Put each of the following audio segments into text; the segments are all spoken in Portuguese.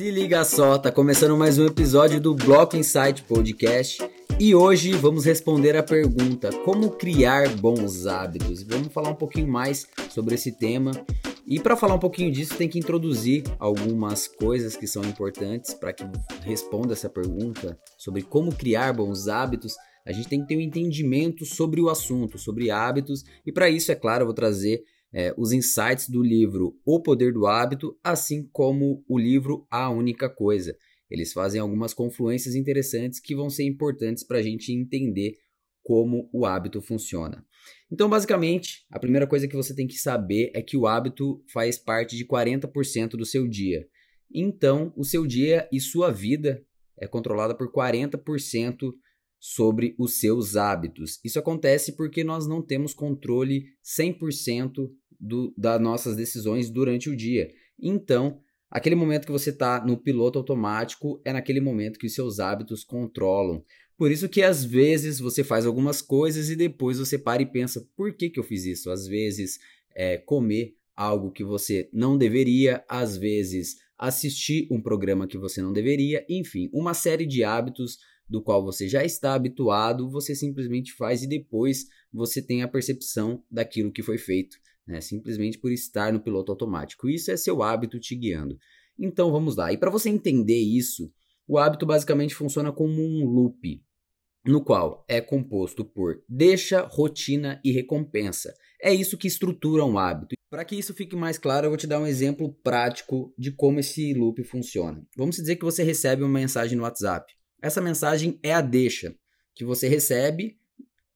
Se liga só, tá começando mais um episódio do Bloco Insight Podcast e hoje vamos responder a pergunta: como criar bons hábitos? Vamos falar um pouquinho mais sobre esse tema. E para falar um pouquinho disso, tem que introduzir algumas coisas que são importantes para que responda essa pergunta sobre como criar bons hábitos. A gente tem que ter um entendimento sobre o assunto, sobre hábitos, e para isso, é claro, eu vou trazer é, os insights do livro O Poder do Hábito, assim como o livro A Única Coisa. Eles fazem algumas confluências interessantes que vão ser importantes para a gente entender como o hábito funciona. Então, basicamente, a primeira coisa que você tem que saber é que o hábito faz parte de 40% do seu dia. Então, o seu dia e sua vida é controlada por 40% sobre os seus hábitos. Isso acontece porque nós não temos controle 100% do, das nossas decisões durante o dia. Então, aquele momento que você está no piloto automático é naquele momento que os seus hábitos controlam. Por isso que às vezes você faz algumas coisas e depois você para e pensa, por que, que eu fiz isso? Às vezes é comer algo que você não deveria, às vezes assistir um programa que você não deveria, enfim, uma série de hábitos do qual você já está habituado, você simplesmente faz e depois você tem a percepção daquilo que foi feito, né? simplesmente por estar no piloto automático. Isso é seu hábito te guiando. Então vamos lá. E para você entender isso, o hábito basicamente funciona como um loop, no qual é composto por deixa, rotina e recompensa. É isso que estrutura um hábito. Para que isso fique mais claro, eu vou te dar um exemplo prático de como esse loop funciona. Vamos dizer que você recebe uma mensagem no WhatsApp. Essa mensagem é a deixa que você recebe,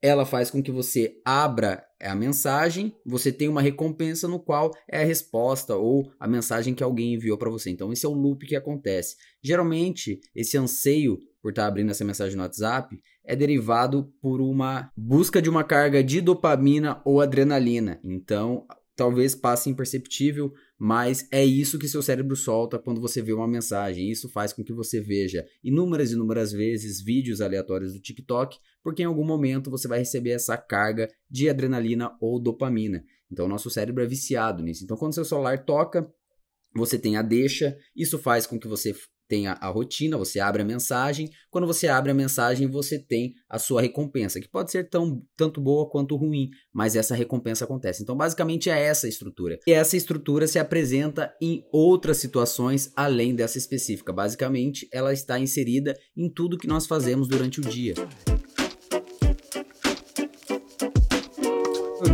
ela faz com que você abra a mensagem, você tem uma recompensa no qual é a resposta ou a mensagem que alguém enviou para você. Então esse é o loop que acontece. Geralmente, esse anseio por estar tá abrindo essa mensagem no WhatsApp é derivado por uma busca de uma carga de dopamina ou adrenalina. Então, talvez passe imperceptível, mas é isso que seu cérebro solta quando você vê uma mensagem. Isso faz com que você veja inúmeras e inúmeras vezes vídeos aleatórios do TikTok, porque em algum momento você vai receber essa carga de adrenalina ou dopamina. Então, nosso cérebro é viciado nisso. Então, quando seu celular toca, você tem a deixa, isso faz com que você tem a, a, rotina, você abre a mensagem. Quando você abre a mensagem, você tem a sua recompensa, que pode ser tão, tanto boa quanto ruim, mas essa recompensa acontece. Então, basicamente, é essa estrutura. E essa estrutura se apresenta em outras situações além dessa específica. Basicamente, ela está inserida em tudo que nós fazemos durante o dia.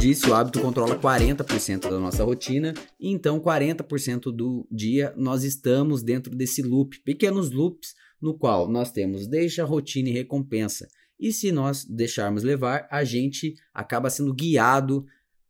Disse, o hábito controla 40% da nossa rotina, e então 40% do dia nós estamos dentro desse loop, pequenos loops, no qual nós temos deixa, rotina e recompensa. E se nós deixarmos levar, a gente acaba sendo guiado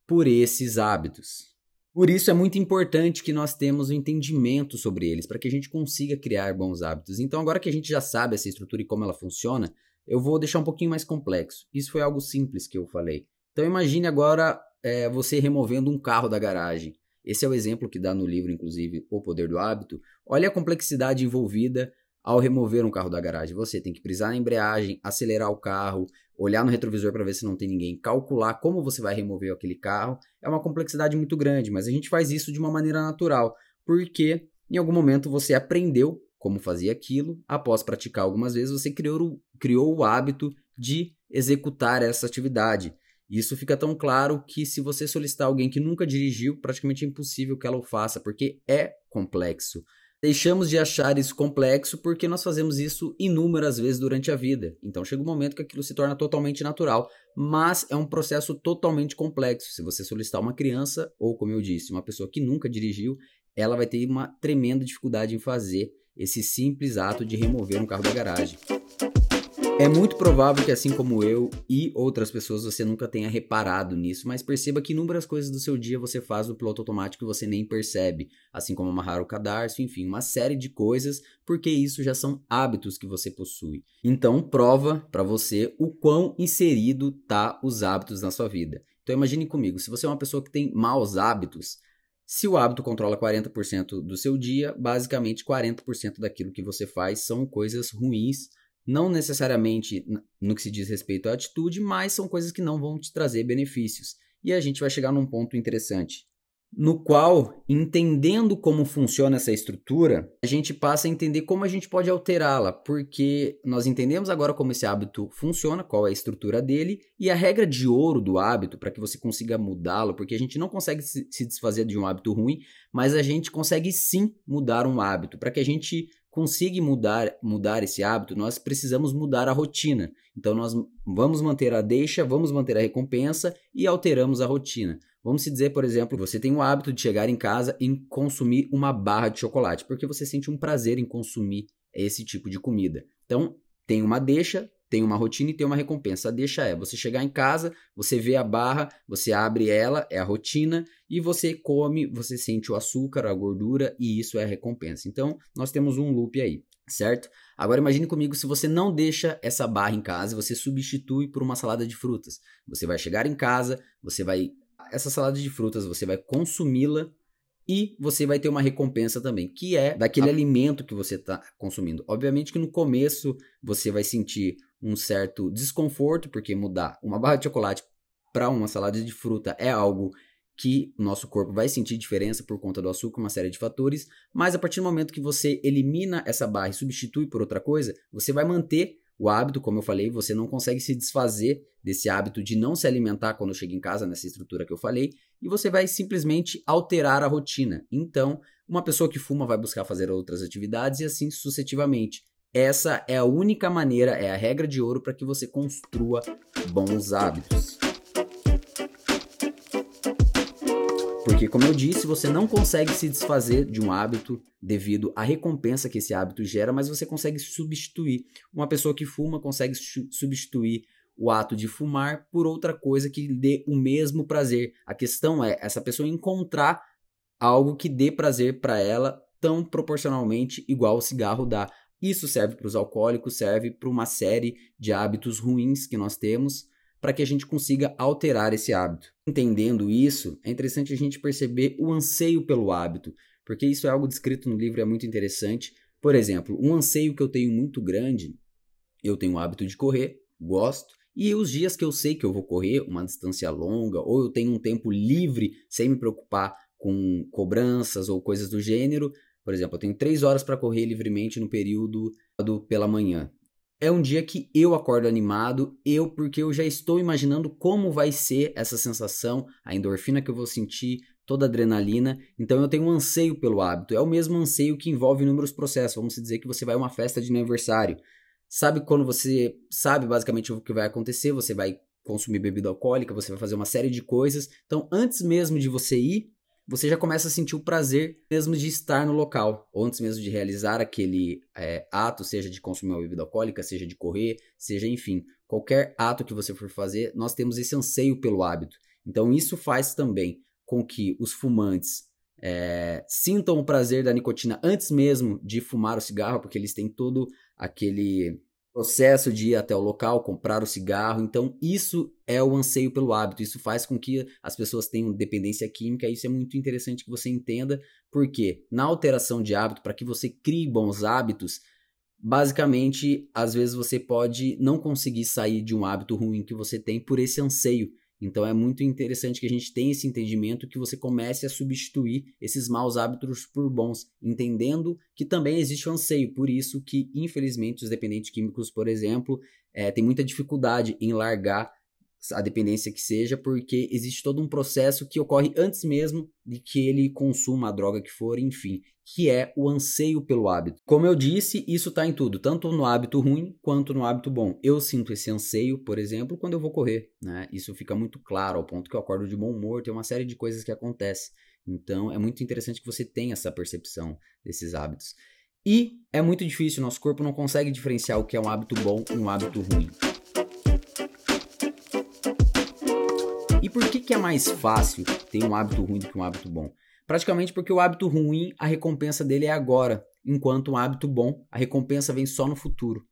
por esses hábitos. Por isso é muito importante que nós temos um entendimento sobre eles, para que a gente consiga criar bons hábitos. Então, agora que a gente já sabe essa estrutura e como ela funciona, eu vou deixar um pouquinho mais complexo. Isso foi algo simples que eu falei. Então imagine agora é, você removendo um carro da garagem. Esse é o exemplo que dá no livro, inclusive, O Poder do Hábito. Olha a complexidade envolvida ao remover um carro da garagem. Você tem que prisar na embreagem, acelerar o carro, olhar no retrovisor para ver se não tem ninguém, calcular como você vai remover aquele carro. É uma complexidade muito grande, mas a gente faz isso de uma maneira natural, porque em algum momento você aprendeu como fazer aquilo, após praticar algumas vezes, você criou, criou o hábito de executar essa atividade. Isso fica tão claro que se você solicitar alguém que nunca dirigiu, praticamente é impossível que ela o faça, porque é complexo. Deixamos de achar isso complexo porque nós fazemos isso inúmeras vezes durante a vida. Então chega um momento que aquilo se torna totalmente natural, mas é um processo totalmente complexo. Se você solicitar uma criança, ou como eu disse, uma pessoa que nunca dirigiu, ela vai ter uma tremenda dificuldade em fazer esse simples ato de remover um carro da garagem. É muito provável que, assim como eu e outras pessoas, você nunca tenha reparado nisso, mas perceba que inúmeras coisas do seu dia você faz no piloto automático e você nem percebe, assim como amarrar o cadarço, enfim, uma série de coisas, porque isso já são hábitos que você possui. Então, prova para você o quão inserido tá os hábitos na sua vida. Então, imagine comigo, se você é uma pessoa que tem maus hábitos, se o hábito controla 40% do seu dia, basicamente 40% daquilo que você faz são coisas ruins não necessariamente no que se diz respeito à atitude, mas são coisas que não vão te trazer benefícios. E a gente vai chegar num ponto interessante. no qual, entendendo como funciona essa estrutura, a gente passa a entender como a gente pode alterá-la, porque nós entendemos agora como esse hábito funciona, qual é a estrutura dele, e a regra de ouro do hábito para que você consiga mudá-lo, porque a gente não consegue se desfazer de um hábito ruim, mas a gente consegue sim mudar um hábito. Para que a gente consiga mudar, mudar esse hábito, nós precisamos mudar a rotina. Então nós vamos manter a deixa, vamos manter a recompensa e alteramos a rotina. Vamos se dizer, por exemplo, você tem o hábito de chegar em casa e consumir uma barra de chocolate, porque você sente um prazer em consumir esse tipo de comida. Então, tem uma deixa, tem uma rotina e tem uma recompensa. A deixa é você chegar em casa, você vê a barra, você abre ela, é a rotina, e você come, você sente o açúcar, a gordura, e isso é a recompensa. Então, nós temos um loop aí, certo? Agora imagine comigo se você não deixa essa barra em casa, você substitui por uma salada de frutas. Você vai chegar em casa, você vai essa salada de frutas, você vai consumi-la e você vai ter uma recompensa também, que é daquele a... alimento que você está consumindo. Obviamente que no começo você vai sentir um certo desconforto, porque mudar uma barra de chocolate para uma salada de fruta é algo que o nosso corpo vai sentir diferença por conta do açúcar, uma série de fatores, mas a partir do momento que você elimina essa barra e substitui por outra coisa, você vai manter o hábito, como eu falei, você não consegue se desfazer desse hábito de não se alimentar quando chega em casa, nessa estrutura que eu falei, e você vai simplesmente alterar a rotina. Então, uma pessoa que fuma vai buscar fazer outras atividades e assim sucessivamente. Essa é a única maneira, é a regra de ouro para que você construa bons hábitos. Porque, como eu disse, você não consegue se desfazer de um hábito devido à recompensa que esse hábito gera, mas você consegue substituir. Uma pessoa que fuma consegue substituir o ato de fumar por outra coisa que dê o mesmo prazer. A questão é essa pessoa encontrar algo que dê prazer para ela tão proporcionalmente igual o cigarro dá. Isso serve para os alcoólicos, serve para uma série de hábitos ruins que nós temos para que a gente consiga alterar esse hábito. Entendendo isso, é interessante a gente perceber o anseio pelo hábito, porque isso é algo descrito no livro, é muito interessante. Por exemplo, um anseio que eu tenho muito grande, eu tenho o hábito de correr, gosto, e os dias que eu sei que eu vou correr uma distância longa, ou eu tenho um tempo livre sem me preocupar com cobranças ou coisas do gênero, por exemplo, eu tenho três horas para correr livremente no período do pela manhã é um dia que eu acordo animado, eu porque eu já estou imaginando como vai ser essa sensação, a endorfina que eu vou sentir, toda a adrenalina, então eu tenho um anseio pelo hábito. É o mesmo anseio que envolve inúmeros processos. Vamos dizer que você vai a uma festa de aniversário. Sabe quando você sabe basicamente o que vai acontecer, você vai consumir bebida alcoólica, você vai fazer uma série de coisas. Então, antes mesmo de você ir, você já começa a sentir o prazer mesmo de estar no local, ou antes mesmo de realizar aquele é, ato, seja de consumir uma bebida alcoólica, seja de correr, seja enfim, qualquer ato que você for fazer, nós temos esse anseio pelo hábito. Então isso faz também com que os fumantes é, sintam o prazer da nicotina antes mesmo de fumar o cigarro, porque eles têm todo aquele processo de ir até o local, comprar o cigarro. Então, isso é o anseio pelo hábito. Isso faz com que as pessoas tenham dependência química. Isso é muito interessante que você entenda, porque na alteração de hábito, para que você crie bons hábitos, basicamente, às vezes você pode não conseguir sair de um hábito ruim que você tem por esse anseio. Então é muito interessante que a gente tenha esse entendimento que você comece a substituir esses maus hábitos por bons, entendendo que também existe o um anseio. Por isso que, infelizmente, os dependentes químicos, por exemplo, é, têm muita dificuldade em largar a dependência que seja, porque existe todo um processo que ocorre antes mesmo de que ele consuma a droga que for, enfim, que é o anseio pelo hábito. Como eu disse, isso está em tudo, tanto no hábito ruim quanto no hábito bom. Eu sinto esse anseio, por exemplo, quando eu vou correr, né? Isso fica muito claro, ao ponto que eu acordo de bom humor, tem uma série de coisas que acontecem. Então, é muito interessante que você tenha essa percepção desses hábitos. E é muito difícil, nosso corpo não consegue diferenciar o que é um hábito bom e um hábito ruim. Por que, que é mais fácil ter um hábito ruim do que um hábito bom? Praticamente porque o hábito ruim, a recompensa dele é agora, enquanto um hábito bom, a recompensa vem só no futuro.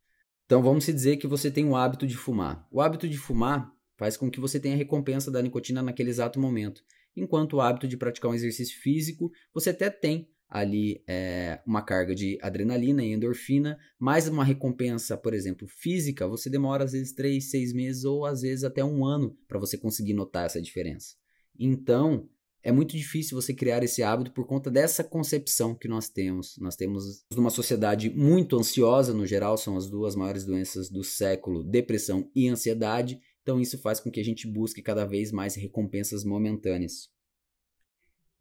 Então vamos se dizer que você tem o hábito de fumar. O hábito de fumar faz com que você tenha a recompensa da nicotina naquele exato momento. Enquanto o hábito de praticar um exercício físico, você até tem ali é, uma carga de adrenalina e endorfina, mais uma recompensa, por exemplo, física, você demora às vezes 3, 6 meses ou às vezes até um ano para você conseguir notar essa diferença. Então, é muito difícil você criar esse hábito por conta dessa concepção que nós temos. Nós temos uma sociedade muito ansiosa, no geral, são as duas maiores doenças do século: depressão e ansiedade. Então, isso faz com que a gente busque cada vez mais recompensas momentâneas.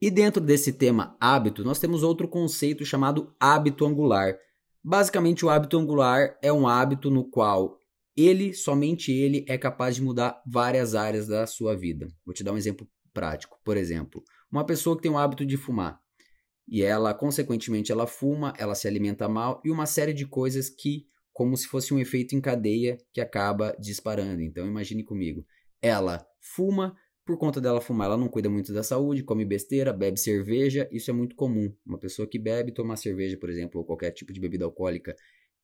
E dentro desse tema hábito, nós temos outro conceito chamado hábito angular. Basicamente, o hábito angular é um hábito no qual ele, somente ele, é capaz de mudar várias áreas da sua vida. Vou te dar um exemplo prático. Por exemplo, uma pessoa que tem o hábito de fumar e ela, consequentemente, ela fuma, ela se alimenta mal e uma série de coisas que, como se fosse um efeito em cadeia que acaba disparando. Então, imagine comigo. Ela fuma, por conta dela fumar, ela não cuida muito da saúde, come besteira, bebe cerveja, isso é muito comum. Uma pessoa que bebe, toma cerveja, por exemplo, ou qualquer tipo de bebida alcoólica,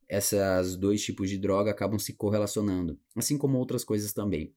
esses dois tipos de droga acabam se correlacionando, assim como outras coisas também.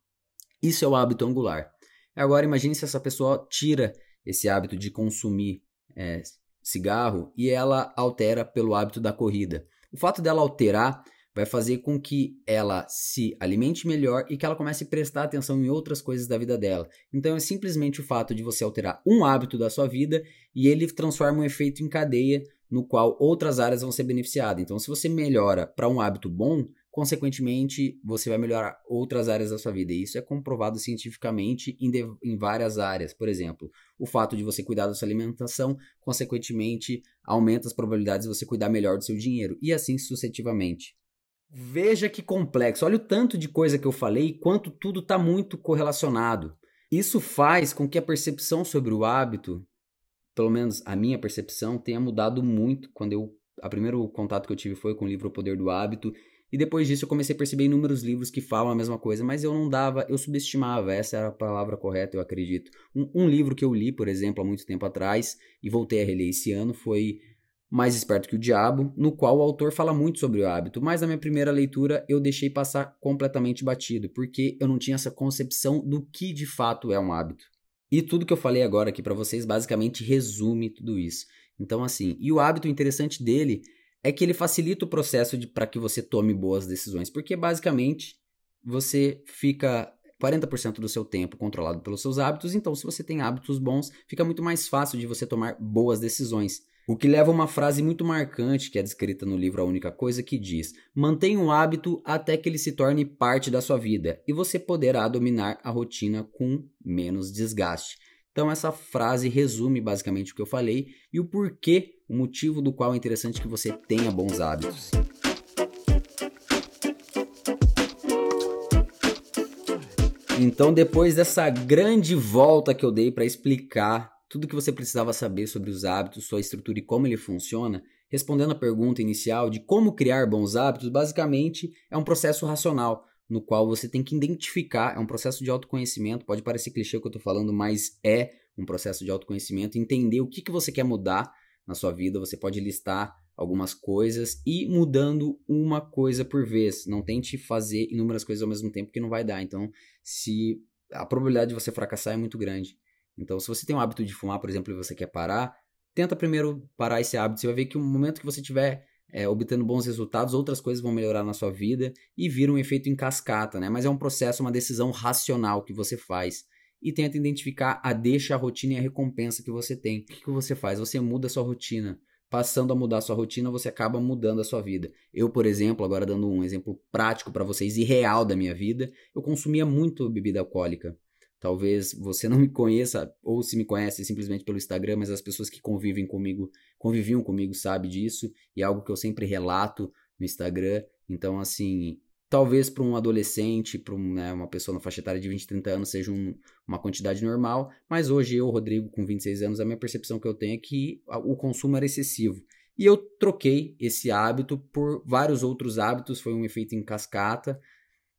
Isso é o hábito angular. Agora imagine se essa pessoa tira esse hábito de consumir é, cigarro e ela altera pelo hábito da corrida. O fato dela alterar vai fazer com que ela se alimente melhor e que ela comece a prestar atenção em outras coisas da vida dela. Então é simplesmente o fato de você alterar um hábito da sua vida e ele transforma um efeito em cadeia no qual outras áreas vão ser beneficiadas. Então se você melhora para um hábito bom, consequentemente, você vai melhorar outras áreas da sua vida. E isso é comprovado cientificamente em, de, em, várias áreas. Por exemplo, o fato de você cuidar da sua alimentação, consequentemente, aumenta as probabilidades de você cuidar melhor do seu dinheiro. E assim sucessivamente. Veja que complexo. Olha o tanto de coisa que eu falei e quanto tudo está muito correlacionado. Isso faz com que a percepção sobre o hábito, pelo menos a minha percepção, tenha mudado muito quando eu. O primeiro contato que eu tive foi com o livro O Poder do Hábito e depois disso eu comecei a perceber inúmeros livros que falam a mesma coisa, mas eu não dava, eu subestimava, essa era a palavra correta, eu acredito. Um, um livro que eu li, por exemplo, há muito tempo atrás, e voltei a reler esse ano, foi Mais Esperto que o Diabo, no qual o autor fala muito sobre o hábito, mas na minha primeira leitura eu deixei passar completamente batido, porque eu não tinha essa concepção do que de fato é um hábito. E tudo que eu falei agora aqui para vocês basicamente resume tudo isso. Então, assim, e o hábito interessante dele é que ele facilita o processo para que você tome boas decisões, porque basicamente você fica 40% do seu tempo controlado pelos seus hábitos, então se você tem hábitos bons, fica muito mais fácil de você tomar boas decisões. O que leva a uma frase muito marcante que é descrita no livro A Única Coisa, que diz: Mantenha o hábito até que ele se torne parte da sua vida e você poderá dominar a rotina com menos desgaste. Então, essa frase resume basicamente o que eu falei e o porquê, o motivo do qual é interessante que você tenha bons hábitos. Então, depois dessa grande volta que eu dei para explicar tudo que você precisava saber sobre os hábitos, sua estrutura e como ele funciona, respondendo a pergunta inicial de como criar bons hábitos, basicamente é um processo racional no qual você tem que identificar, é um processo de autoconhecimento, pode parecer clichê o que eu estou falando, mas é um processo de autoconhecimento, entender o que, que você quer mudar na sua vida, você pode listar algumas coisas e mudando uma coisa por vez. Não tente fazer inúmeras coisas ao mesmo tempo que não vai dar. Então, se a probabilidade de você fracassar é muito grande. Então, se você tem o hábito de fumar, por exemplo, e você quer parar, tenta primeiro parar esse hábito. Você vai ver que no momento que você tiver é, obtendo bons resultados, outras coisas vão melhorar na sua vida e vira um efeito em cascata, né? Mas é um processo, uma decisão racional que você faz. E tenta identificar a deixa, a rotina e a recompensa que você tem. O que, que você faz? Você muda a sua rotina. Passando a mudar a sua rotina, você acaba mudando a sua vida. Eu, por exemplo, agora dando um exemplo prático para vocês e real da minha vida, eu consumia muito bebida alcoólica. Talvez você não me conheça, ou se me conhece simplesmente pelo Instagram, mas as pessoas que convivem comigo, conviviam comigo, sabem disso, e é algo que eu sempre relato no Instagram. Então, assim, talvez para um adolescente, para um, né, uma pessoa na faixa etária de 20, 30 anos, seja um, uma quantidade normal, mas hoje eu, Rodrigo, com 26 anos, a minha percepção que eu tenho é que o consumo era excessivo. E eu troquei esse hábito por vários outros hábitos, foi um efeito em cascata,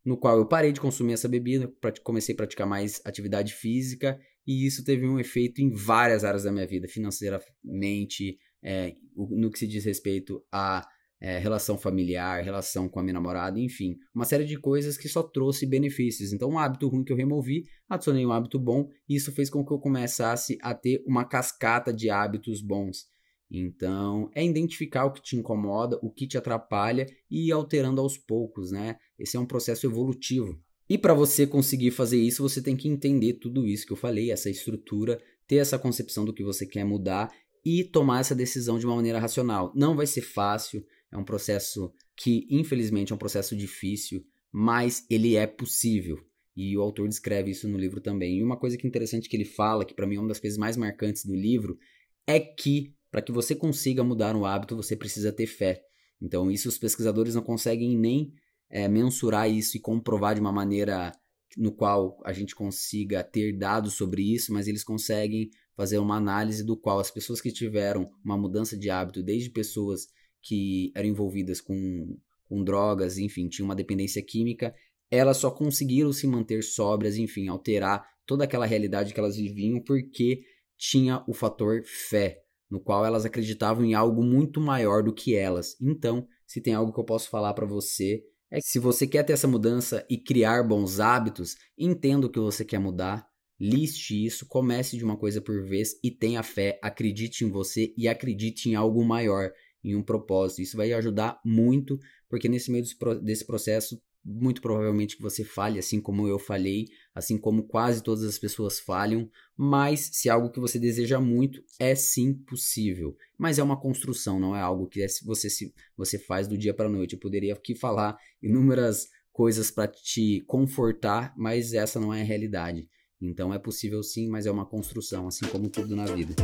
no qual eu parei de consumir essa bebida, comecei a praticar mais atividade física e isso teve um efeito em várias áreas da minha vida, financeiramente, é, no que se diz respeito à é, relação familiar, relação com a minha namorada, enfim, uma série de coisas que só trouxe benefícios. Então, um hábito ruim que eu removi, adicionei um hábito bom e isso fez com que eu começasse a ter uma cascata de hábitos bons. Então, é identificar o que te incomoda, o que te atrapalha e ir alterando aos poucos, né? Esse é um processo evolutivo. E para você conseguir fazer isso, você tem que entender tudo isso que eu falei, essa estrutura ter essa concepção do que você quer mudar e tomar essa decisão de uma maneira racional. Não vai ser fácil, é um processo que, infelizmente, é um processo difícil, mas ele é possível. E o autor descreve isso no livro também. E uma coisa que é interessante que ele fala, que para mim é uma das coisas mais marcantes do livro, é que para que você consiga mudar um hábito, você precisa ter fé. Então, isso os pesquisadores não conseguem nem é, mensurar isso e comprovar de uma maneira no qual a gente consiga ter dados sobre isso, mas eles conseguem fazer uma análise do qual as pessoas que tiveram uma mudança de hábito, desde pessoas que eram envolvidas com, com drogas, enfim, tinham uma dependência química, elas só conseguiram se manter sóbrias, enfim, alterar toda aquela realidade que elas viviam porque tinha o fator fé, no qual elas acreditavam em algo muito maior do que elas. Então, se tem algo que eu posso falar para você, é que se você quer ter essa mudança e criar bons hábitos, entenda o que você quer mudar, liste isso, comece de uma coisa por vez e tenha fé, acredite em você e acredite em algo maior, em um propósito. Isso vai ajudar muito, porque nesse meio desse processo muito provavelmente que você falhe, assim como eu falhei, assim como quase todas as pessoas falham, mas se é algo que você deseja muito, é sim possível. Mas é uma construção, não é algo que é você, se, você faz do dia para a noite. Eu poderia aqui falar inúmeras coisas para te confortar, mas essa não é a realidade. Então é possível sim, mas é uma construção, assim como tudo na vida.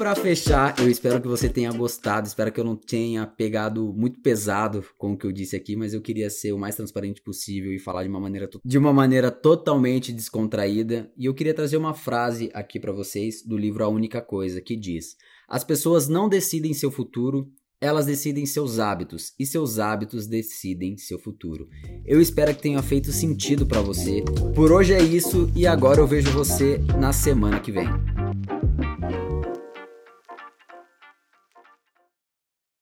Para fechar, eu espero que você tenha gostado, espero que eu não tenha pegado muito pesado com o que eu disse aqui, mas eu queria ser o mais transparente possível e falar de uma maneira de uma maneira totalmente descontraída, e eu queria trazer uma frase aqui para vocês do livro A Única Coisa, que diz: As pessoas não decidem seu futuro, elas decidem seus hábitos e seus hábitos decidem seu futuro. Eu espero que tenha feito sentido para você. Por hoje é isso e agora eu vejo você na semana que vem.